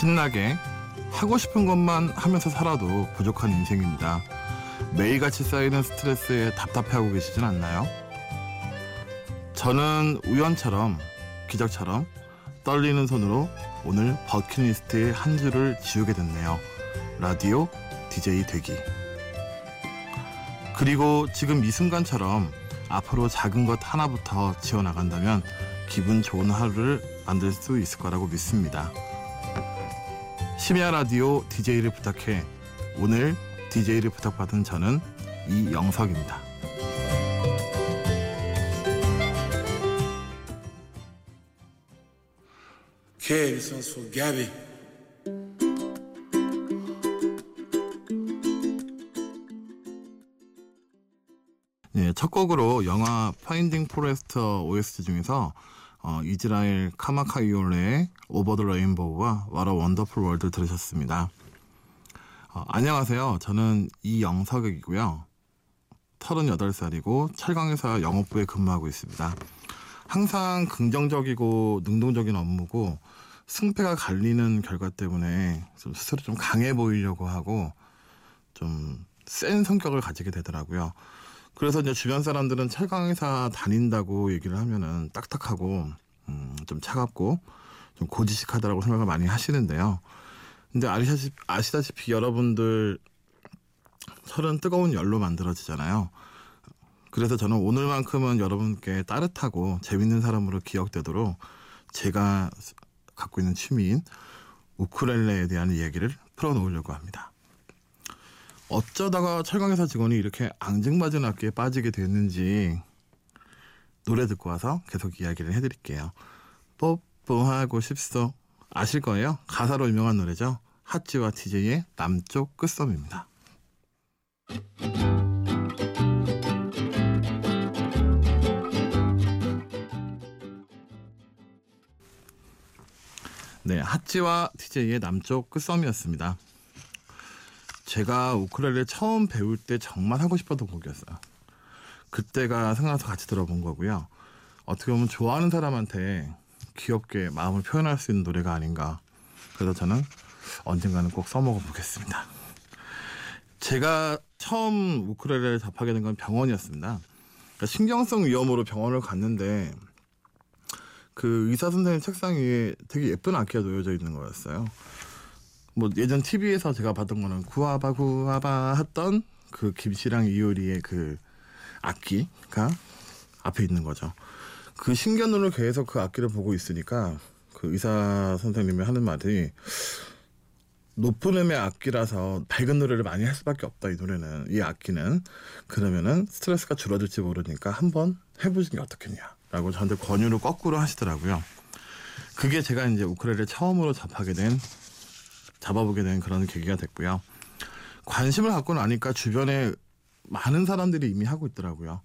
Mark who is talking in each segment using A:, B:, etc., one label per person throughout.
A: 신나게 하고 싶은 것만 하면서 살아도 부족한 인생입니다. 매일같이 쌓이는 스트레스에 답답해하고 계시진 않나요? 저는 우연처럼 기적처럼 떨리는 손으로 오늘 버킷리스트의 한 줄을 지우게 됐네요. 라디오 DJ 되기. 그리고 지금 이 순간처럼 앞으로 작은 것 하나부터 지어나간다면 기분 좋은 하루를 만들 수 있을 거라고 믿습니다. 심야 라디오 DJ를 부탁해 오늘 DJ를 부탁받은 저는 이영석입니다.
B: Okay, this one's for Gabby.
A: 예, 첫 곡으로 영화 Finding Forrester OST 중에서 어, 이즈라엘 카마카이올레의 Over the Rainbow와 What a Wonderful World 들으셨습니다. 어, 안녕하세요. 저는 이영석이고요. 38살이고 철강회사 영업부에 근무하고 있습니다. 항상 긍정적이고 능동적인 업무고 승패가 갈리는 결과 때문에 좀 스스로 좀 강해 보이려고 하고 좀 센 성격을 가지게 되더라고요. 그래서 이제 주변 사람들은 철강회사 다닌다고 얘기를 하면은 딱딱하고 음, 좀 차갑고 좀 고지식하다라고 생각을 많이 하시는데요. 근데 아시다시피, 아시다시피 여러분들 철은 뜨거운 열로 만들어지잖아요. 그래서 저는 오늘만큼은 여러분께 따뜻하고 재밌는 사람으로 기억되도록 제가 갖고 있는 취미인 우쿨렐레에 대한 이야기를 풀어놓으려고 합니다. 어쩌다가 철강회사 직원이 이렇게 앙증맞은 악기에 빠지게 됐는지 노래 듣고 와서 계속 이야기를 해드릴게요. 뽀뽀하고 싶소 아실 거예요? 가사로 유명한 노래죠. 핫지와 TJ의 남쪽 끝섬입니다. 네, 핫지와 TJ의 남쪽 끝섬이었습니다. 제가 우쿨렐레 처음 배울 때 정말 하고 싶었던 곡이었어요. 그때가 생각나서 같이 들어본 거고요. 어떻게 보면 좋아하는 사람한테 귀엽게 마음을 표현할 수 있는 노래가 아닌가. 그래서 저는 언젠가는 꼭 써먹어 보겠습니다. 제가 처음 우쿨렐레를 접하게 된 건 병원이었습니다. 그러니까 신경성 위험으로 병원을 갔는데 그 의사 선생님 책상 위에 되게 예쁜 악기가 놓여져 있는 거였어요. 뭐 예전 TV에서 제가 봤던 거는 구아바 구아바 했던 그 김씨랑 이효리의 그 악기가 앞에 있는 거죠. 그 신견으로 계속 그 악기를 보고 있으니까 그 의사 선생님이 하는 말이 높은 음의 악기라서 밝은 노래를 많이 할 수밖에 없다 이 노래는 이 악기는 그러면은 스트레스가 줄어들지 모르니까 한번 해보시는 게 어떻겠냐라고 저한테 권유를 거꾸로 하시더라고요. 그게 제가 이제 우크렐레 처음으로 접하게 된 잡아보게 된 그런 계기가 됐고요. 관심을 갖고 나니까 주변에 많은 사람들이 이미 하고 있더라고요.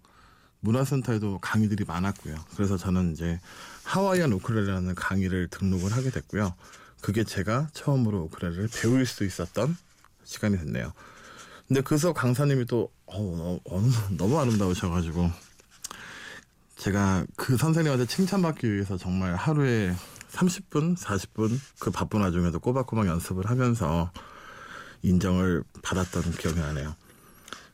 A: 문화센터에도 강의들이 많았고요. 그래서 저는 이제 하와이안 우크렐레라는 강의를 등록을 하게 됐고요. 그게 제가 처음으로 우크렐레를 배울 수 있었던 시간이 됐네요. 근데 그 수업 강사님이 또 어, 어, 너무 아름다우셔가지고 제가 그 선생님한테 칭찬받기 위해서 정말 하루에 30분, 40분 그 바쁜 와중에도 꼬박꼬박 연습을 하면서 인정을 받았던 기억이 나네요.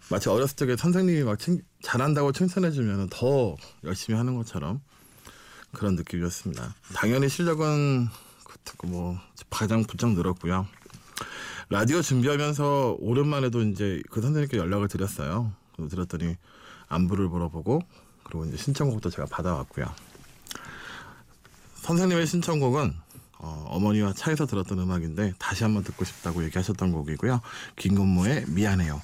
A: 마치 어렸을 적에 선생님이 막 칭, 잘한다고 칭찬해주면 더 열심히 하는 것처럼 그런 느낌이었습니다. 당연히 실력은 그뭐 가장 부쩍 늘었고요. 라디오 준비하면서 오랜만에도 이제 그 선생님께 연락을 드렸어요. 드렸더니 안부를 물어보고 그리고 이제 신청곡도 제가 받아왔고요. 선생님의 신청곡은 어, 머니와 차에서 들었던 음악인데 다시 한번 듣고 싶다고 얘기하셨던 곡이고요. 김건모의 미안해요.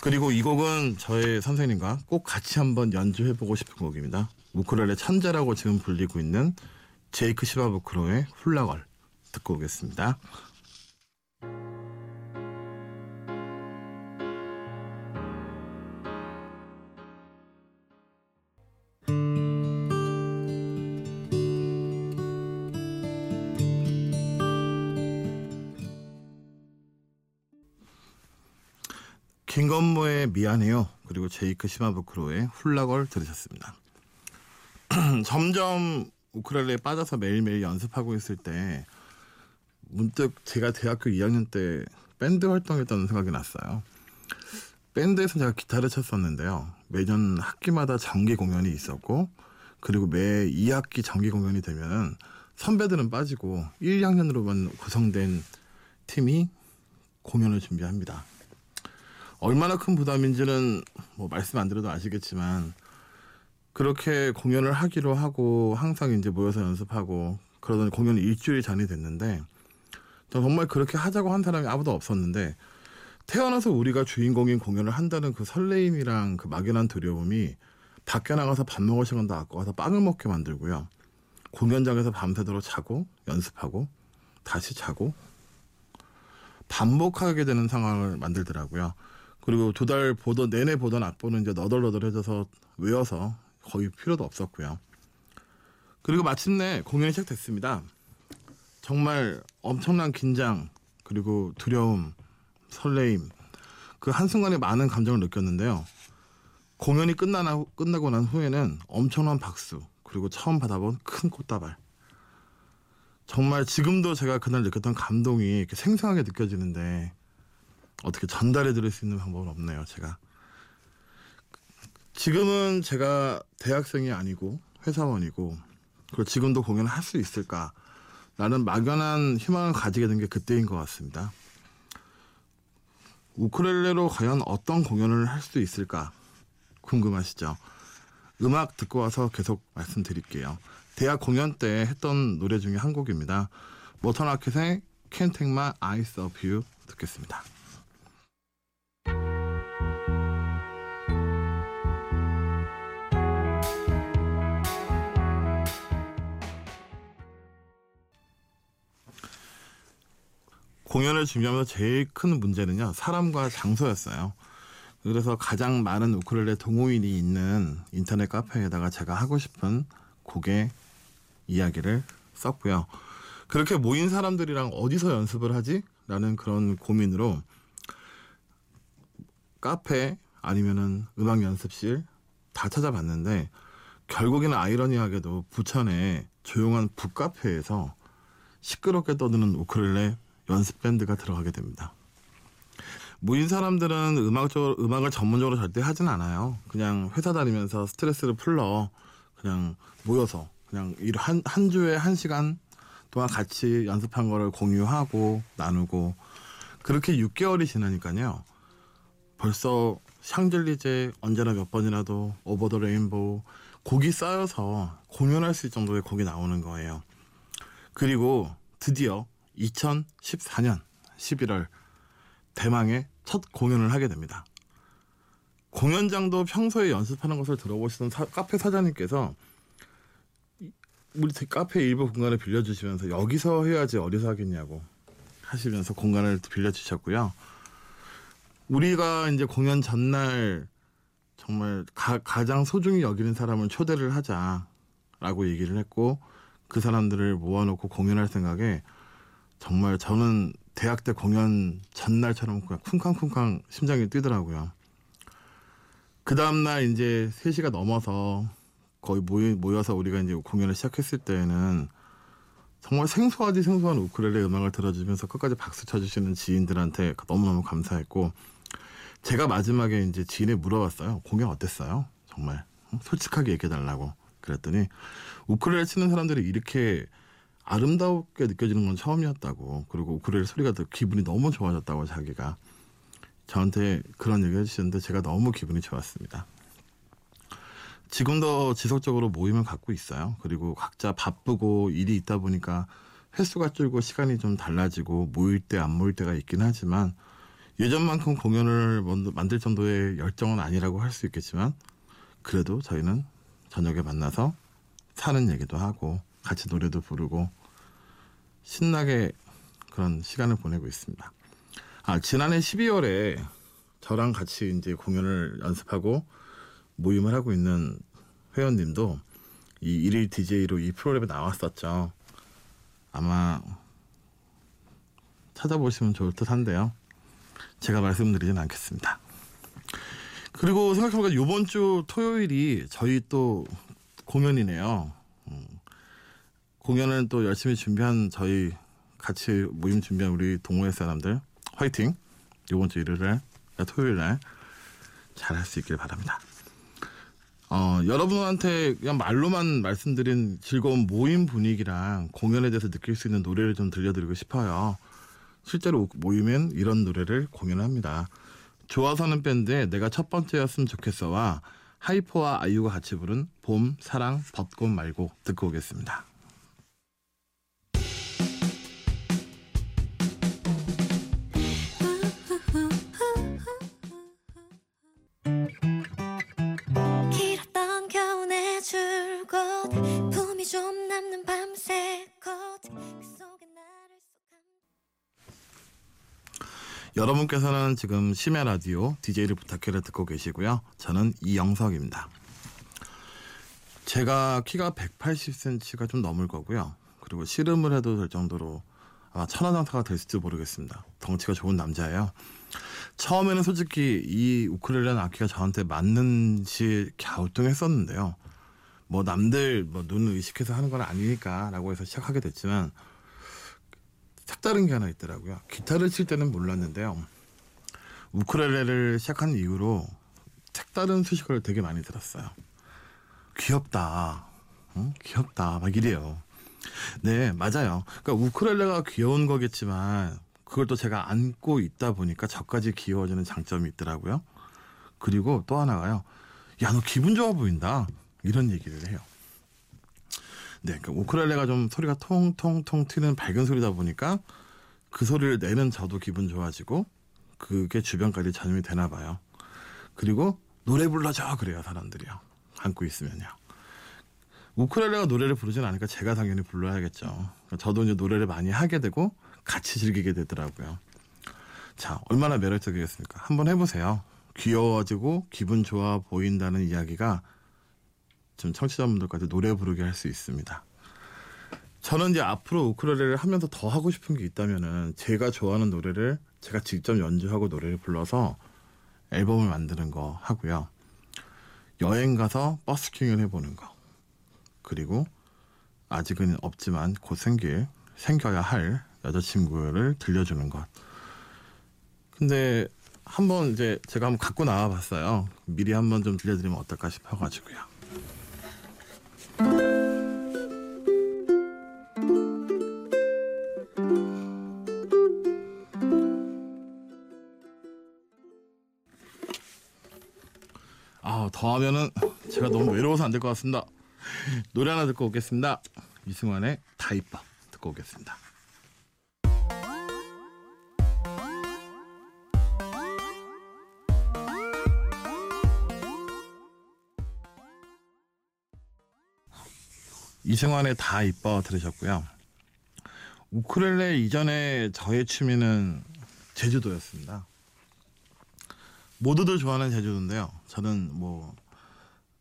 A: 그리고 이 곡은 저의 선생님과 꼭 같이 한번 연주해보고 싶은 곡입니다. 우크렐레 천재라고 지금 불리고 있는 제이크 시바부크로의 훌라걸 듣고 오겠습니다. 김건모의 미안해요. 그리고 제이크 시마부크로의 훌라걸 들으셨습니다. 점점 우크렐레에 빠져서 매일매일 연습하고 있을 때 문득 제가 대학교 2학년 때 밴드 활동했다는 생각이 났어요. 밴드에서 제가 기타를 쳤었는데요. 매년 학기마다 정기 공연이 있었고 그리고 매 2학기 정기 공연이 되면 선배들은 빠지고 1, 2학년으로만 구성된 팀이 공연을 준비합니다. 얼마나 큰 부담인지는 뭐 말씀 안 드려도 아시겠지만 그렇게 공연을 하기로 하고 항상 이제 모여서 연습하고 그러던 공연이 일주일 전이 됐는데 정말 그렇게 하자고 한 사람이 아무도 없었는데 태어나서 우리가 주인공인 공연을 한다는 그 설레임이랑 그 막연한 두려움이 밖에 나가서 밥 먹을 시간도 아까워서 빵을 먹게 만들고요. 공연장에서 밤새도록 자고 연습하고 다시 자고 반복하게 되는 상황을 만들더라고요. 그리고 두 달 보던 내내 보던 악보는 이제 너덜너덜해져서 외워서 거의 필요도 없었고요. 그리고 마침내 공연이 시작됐습니다. 정말 엄청난 긴장 그리고 두려움, 설레임 그 한순간에 많은 감정을 느꼈는데요. 공연이 끝나나, 끝나고 난 후에는 엄청난 박수 그리고 처음 받아본 큰 꽃다발 정말 지금도 제가 그날 느꼈던 감동이 이렇게 생생하게 느껴지는데 어떻게 전달해 드릴 수 있는 방법은 없네요, 제가. 지금은 제가 대학생이 아니고 회사원이고 그리고 지금도 공연을 할 수 있을까? 라는 막연한 희망을 가지게 된 게 그때인 것 같습니다. 우크렐레로 과연 어떤 공연을 할 수 있을까? 궁금하시죠? 음악 듣고 와서 계속 말씀드릴게요. 대학 공연 때 했던 노래 중에 한 곡입니다. 모터나켓의 Can't Take My Eyes Off You 듣겠습니다. 공연을 준비하면서 제일 큰 문제는요 사람과 장소였어요. 그래서 가장 많은 우크렐레 동호인이 있는 인터넷 카페에다가 제가 하고 싶은 곡의 이야기를 썼고요. 그렇게 모인 사람들이랑 어디서 연습을 하지? 라는 그런 고민으로 카페 아니면은 음악 연습실 다 찾아봤는데 결국에는 아이러니하게도 부천의 조용한 북카페에서 시끄럽게 떠드는 우크렐레 연습 밴드가 들어가게 됩니다. 모인 사람들은 음악적 음악을 전문적으로 절대 하진 않아요. 그냥 회사 다니면서 스트레스를 풀러 그냥 모여서 그냥 한, 한 주에 한 시간 동안 같이 연습한 거를 공유하고 나누고 그렇게 6개월이 지나니까요. 벌써 샹젤리제 언제나 몇 번이라도 오버 더 레인보우 곡이 쌓여서 공연할 수 있을 정도의 곡이 나오는 거예요. 그리고 드디어 2014년 11월 대망의 첫 공연을 하게 됩니다. 공연장도 평소에 연습하는 것을 들어보시던 사, 카페 사장님께서 우리 카페 일부 공간을 빌려주시면서 여기서 해야지 어디서 하겠냐고 하시면서 공간을 빌려주셨고요. 우리가 이제 공연 전날 정말 가, 가장 소중히 여기는 사람을 초대를 하자라고 얘기를 했고 그 사람들을 모아놓고 공연할 생각에 정말 저는 대학 때 공연 전날처럼 그냥 쿵쾅쿵쾅 심장이 뛰더라고요. 그 다음날 이제 3시가 넘어서 거의 모이, 모여서 우리가 이제 공연을 시작했을 때에는 정말 생소하지 생소한 우크렐레 음악을 들어주면서 끝까지 박수 쳐주시는 지인들한테 너무너무 감사했고 제가 마지막에 이제 지인에 물어봤어요. 공연 어땠어요? 정말 솔직하게 얘기해달라고 그랬더니 우크렐레 치는 사람들이 이렇게 아름답게 느껴지는 건 처음이었다고 그리고 우크렐레 소리가 더 기분이 너무 좋아졌다고 자기가 저한테 그런 얘기 해주셨는데 제가 너무 기분이 좋았습니다. 지금도 지속적으로 모임을 갖고 있어요. 그리고 각자 바쁘고 일이 있다 보니까 횟수가 줄고 시간이 좀 달라지고 모일 때 안 모일 때가 있긴 하지만 예전만큼 공연을 만들 정도의 열정은 아니라고 할 수 있겠지만 그래도 저희는 저녁에 만나서 사는 얘기도 하고 같이 노래도 부르고 신나게 그런 시간을 보내고 있습니다. 아, 지난해 12월에 저랑 같이 이제 공연을 연습하고 모임을 하고 있는 회원님도 이 일일 DJ로 이 프로그램에 나왔었죠. 아마 찾아보시면 좋을 듯 한데요. 제가 말씀드리진 않겠습니다. 그리고 생각해보니까 이번 주 토요일이 저희 또 공연이네요. 음, 공연을 또 열심히 준비한 저희 같이 모임 준비한 우리 동호회 사람들 화이팅! 이번 주 일요일 날 토요일 날 잘할 수 있길 바랍니다. 어, 여러분한테 그냥 말로만 말씀드린 즐거운 모임 분위기랑 공연에 대해서 느낄 수 있는 노래를 좀 들려드리고 싶어요. 실제로 모임엔 이런 노래를 공연합니다. 좋아서는 밴드의 내가 첫 번째였으면 좋겠어와 하이퍼와 아이유가 같이 부른 봄, 사랑, 벚꽃 말고 듣고 오겠습니다. 여러분께서는 지금 심야 라디오 DJ를 부탁해를 듣고 계시고요. 저는 이영석입니다. 제가 키가 180cm가 좀 넘을 거고요. 그리고 씨름을 해도 될 정도로 아마 천하장사가 될지도 모르겠습니다. 덩치가 좋은 남자예요. 처음에는 솔직히 이 우크렐레는 악기가 저한테 맞는지 갸우뚱했었는데요. 뭐 남들 뭐 눈을 의식해서 하는 건 아니니까라고 해서 시작하게 됐지만 색다른 게 하나 있더라고요. 기타를 칠 때는 몰랐는데요. 우크렐레를 시작한 이후로 색다른 소식을 되게 많이 들었어요. 귀엽다. 응? 귀엽다. 막 이래요. 네, 맞아요. 그러니까 우크렐레가 귀여운 거겠지만 그걸 또 제가 안고 있다 보니까 저까지 귀여워지는 장점이 있더라고요. 그리고 또 하나가요. 야, 너 기분 좋아 보인다. 이런 얘기를 해요. 네, 그러니까 우크렐레가 좀 소리가 통통통 튀는 밝은 소리다 보니까 그 소리를 내는 저도 기분 좋아지고 그게 주변까지 전염이 되나 봐요. 그리고 노래 불러줘 그래요 사람들이요. 안고 있으면요. 우크렐레가 노래를 부르진 않으니까 제가 당연히 불러야겠죠. 그러니까 저도 이제 노래를 많이 하게 되고 같이 즐기게 되더라고요. 자, 얼마나 매력적이겠습니까? 한번 해보세요. 귀여워지고 기분 좋아 보인다는 이야기가 좀 청취자분들까지 노래 부르게 할 수 있습니다. 저는 이제 앞으로 우크렐레를 하면서 더 하고 싶은 게 있다면은 제가 좋아하는 노래를 제가 직접 연주하고 노래를 불러서 앨범을 만드는 거 하고요. 여행 가서 버스킹을 해보는 거. 그리고 아직은 없지만 곧 생길 생겨야 할 여자친구를 들려주는 것. 근데 한번 이제 제가 한번 갖고 나와 봤어요. 미리 한번 좀 들려드리면 어떨까 싶어가지고요. 아, 더 하면은 제가 너무 외로워서 안 될 것 같습니다. 노래 하나 듣고 오겠습니다. 이승환의 다 이뻐 듣고 오겠습니다. 이승환의 다 이뻐 들으셨고요. 우크렐레 이전에 저의 취미는 제주도였습니다. 모두들 좋아하는 제주도인데요. 저는 뭐,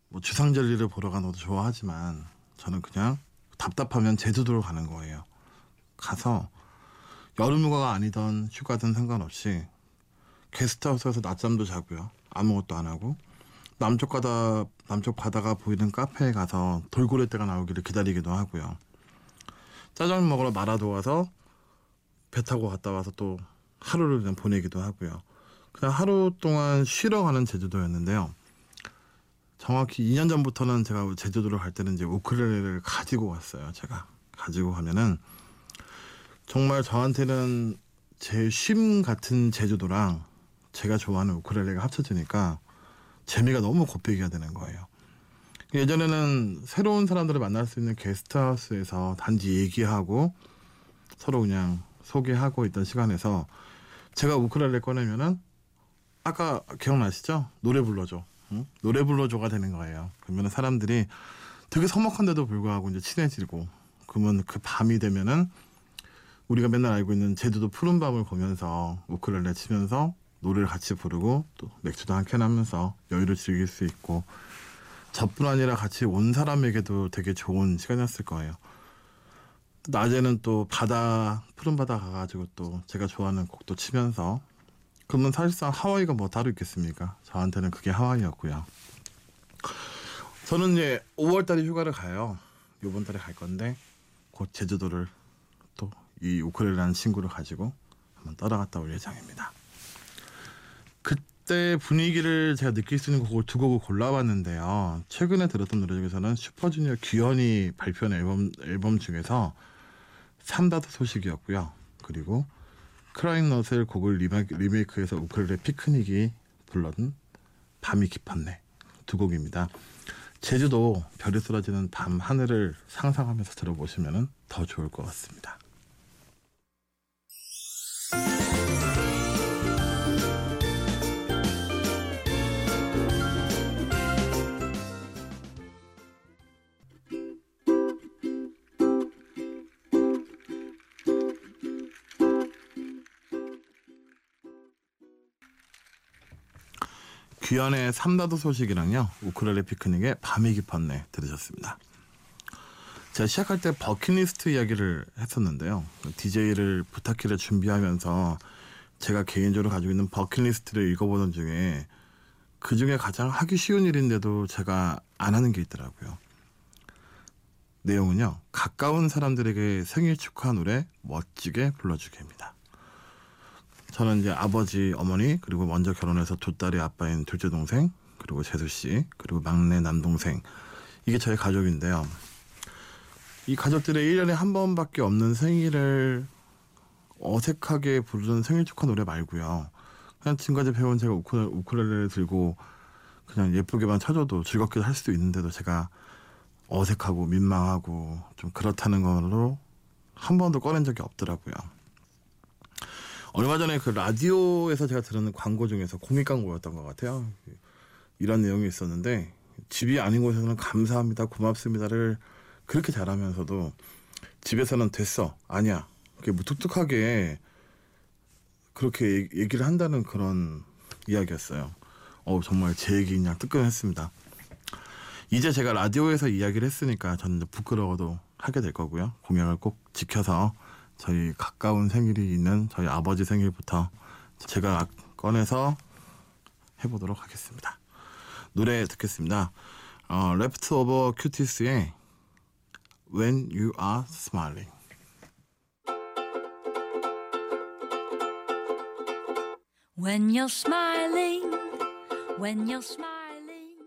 A: 뭐 주상절리를 보러 가는 것도 좋아하지만 저는 그냥 답답하면 제주도로 가는 거예요. 가서 여름휴가가 아니던 휴가든 상관없이 게스트하우스에서 낮잠도 자고요. 아무것도 안 하고 남쪽 바다 남쪽 바다가 보이는 카페에 가서 돌고래떼가 나오기를 기다리기도 하고요. 짜장면 먹으러 마라도 와서 배 타고 갔다 와서 또 하루를 그냥 보내기도 하고요. 그냥 하루 동안 쉬러 가는 제주도였는데요. 정확히 2년 전부터는 제가 제주도를 갈 때는 이제 우크렐레를 가지고 왔어요. 제가 가지고 가면은 정말 저한테는 제 쉼 같은 제주도랑 제가 좋아하는 우크렐레가 합쳐지니까 재미가 너무 곱빼기가 되는 거예요. 예전에는 새로운 사람들을 만날 수 있는 게스트하우스에서 단지 얘기하고 서로 그냥 소개하고 있던 시간에서 제가 우크렐레 꺼내면은 아까 기억나시죠? 노래 불러줘. 응? 노래 불러줘가 되는 거예요. 그러면 사람들이 되게 서먹한데도 불구하고 이제 친해지고 그러면 그 밤이 되면은 우리가 맨날 알고 있는 제주도 푸른 밤을 보면서 우크렐레 치면서 노래를 같이 부르고 또 맥주도 한 캔 하면서 여유를 즐길 수 있고 저뿐 아니라 같이 온 사람에게도 되게 좋은 시간이었을 거예요. 낮에는 또 바다 푸른 바다 가가지고 또 제가 좋아하는 곡도 치면서 그러면 사실상 하와이가 뭐 따로 있겠습니까? 저한테는 그게 하와이였고요. 저는 이제 5월 달에 휴가를 가요. 이번 달에 갈 건데 곧 제주도를 또 이 우크렐레라는 친구를 가지고 한번 떠나갔다 올 예정입니다. 그때 분위기를 제가 느낄 수 있는 곡을 두 곡을 골라봤는데요. 최근에 들었던 노래 중에서는 슈퍼주니어 규현이 발표한 앨범 앨범 중에서 삼다드 소식이었고요. 그리고 크라잉 넛을 곡을 리메이크, 리메이크해서 우크렐레 피크닉이 불렀던 밤이 깊었네 두 곡입니다. 제주도 별이 쏟아지는 밤 하늘을 상상하면서 들어보시면 더 좋을 것 같습니다. 귀연의 삼다도 소식이랑요 우크렐레 피크닉의 밤이 깊었네 들으셨습니다. 제가 시작할 때 버킷리스트 이야기를 했었는데요. DJ를 부탁기를 준비하면서 제가 개인적으로 가지고 있는 버킷리스트를 읽어보는 중에 그 중에 가장 하기 쉬운 일인데도 제가 안 하는 게 있더라고요. 내용은요. 가까운 사람들에게 생일 축하 노래 멋지게 불러주기입니다. 저는 이제 아버지, 어머니 그리고 먼저 결혼해서 두 딸의 아빠인 둘째 동생 그리고 재수 씨 그리고 막내 남동생 이게 저희 가족인데요. 이 가족들의 1년에 한 번밖에 없는 생일을 어색하게 부르는 생일 축하 노래 말고요. 그냥 지금까지 배운 제가 우쿨, 우쿨렐레를 들고 그냥 예쁘게만 쳐줘도 즐겁게 할 수도 있는데도 제가 어색하고 민망하고 좀 그렇다는 걸로 한 번도 꺼낸 적이 없더라고요. 얼마 전에 그 라디오에서 제가 들은 광고 중에서 공익 광고였던 것 같아요. 이런 내용이 있었는데 집이 아닌 곳에서는 감사합니다, 고맙습니다를 그렇게 잘하면서도 집에서는 됐어, 아니야, 그게 무뚝뚝하게 그렇게 얘기를 한다는 그런 이야기였어요. 어 정말 제 얘기 그냥 뜨끈했습니다. 이제 제가 라디오에서 이야기를 했으니까 저는 부끄러워도 하게 될 거고요. 공약을 꼭 지켜서 저희 가까운 생일이 있는 저희 아버지 생일부터 제가 꺼내서 해보도록 하겠습니다. 노래 듣겠습니다. 어, Leftover Cuties의 When You Are Smiling.
C: When you're smiling, when you're smiling.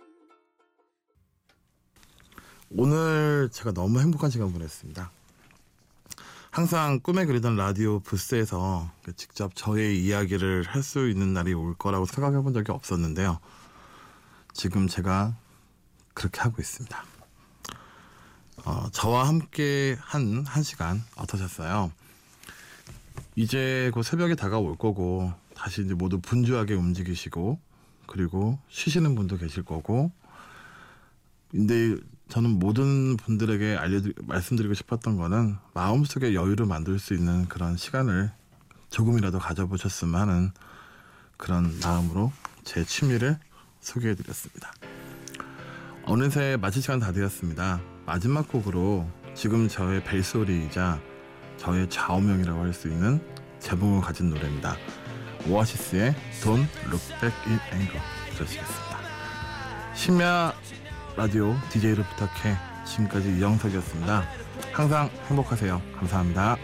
A: 오늘 제가 너무 행복한 시간 보냈습니다. 항상 꿈에 그리던 라디오 부스에서 직접 저의 이야기를 할 수 있는 날이 올 거라고 생각해 본 적이 없었는데요. 지금 제가 그렇게 하고 있습니다. 어, 저와 함께 한, 한 시간 어떠셨어요? 이제 곧 새벽이 다가올 거고, 다시 이제 모두 분주하게 움직이시고, 그리고 쉬시는 분도 계실 거고, 근데 저는 모든 분들에게 알려드 말씀드리고 싶었던 거는 마음속에 여유를 만들 수 있는 그런 시간을 조금이라도 가져보셨으면 하는 그런 마음으로 제 취미를 소개해드렸습니다. 어느새 마칠 시간 다 되었습니다. 마지막 곡으로 지금 저의 벨소리이자 저의 좌우명이라고 할 수 있는 제목을 가진 노래입니다. 오아시스의 Don't Look Back in Anger 들으시겠습니다. 심야 라디오 DJ를 부탁해 지금까지 이영석이었습니다. 항상 행복하세요. 감사합니다.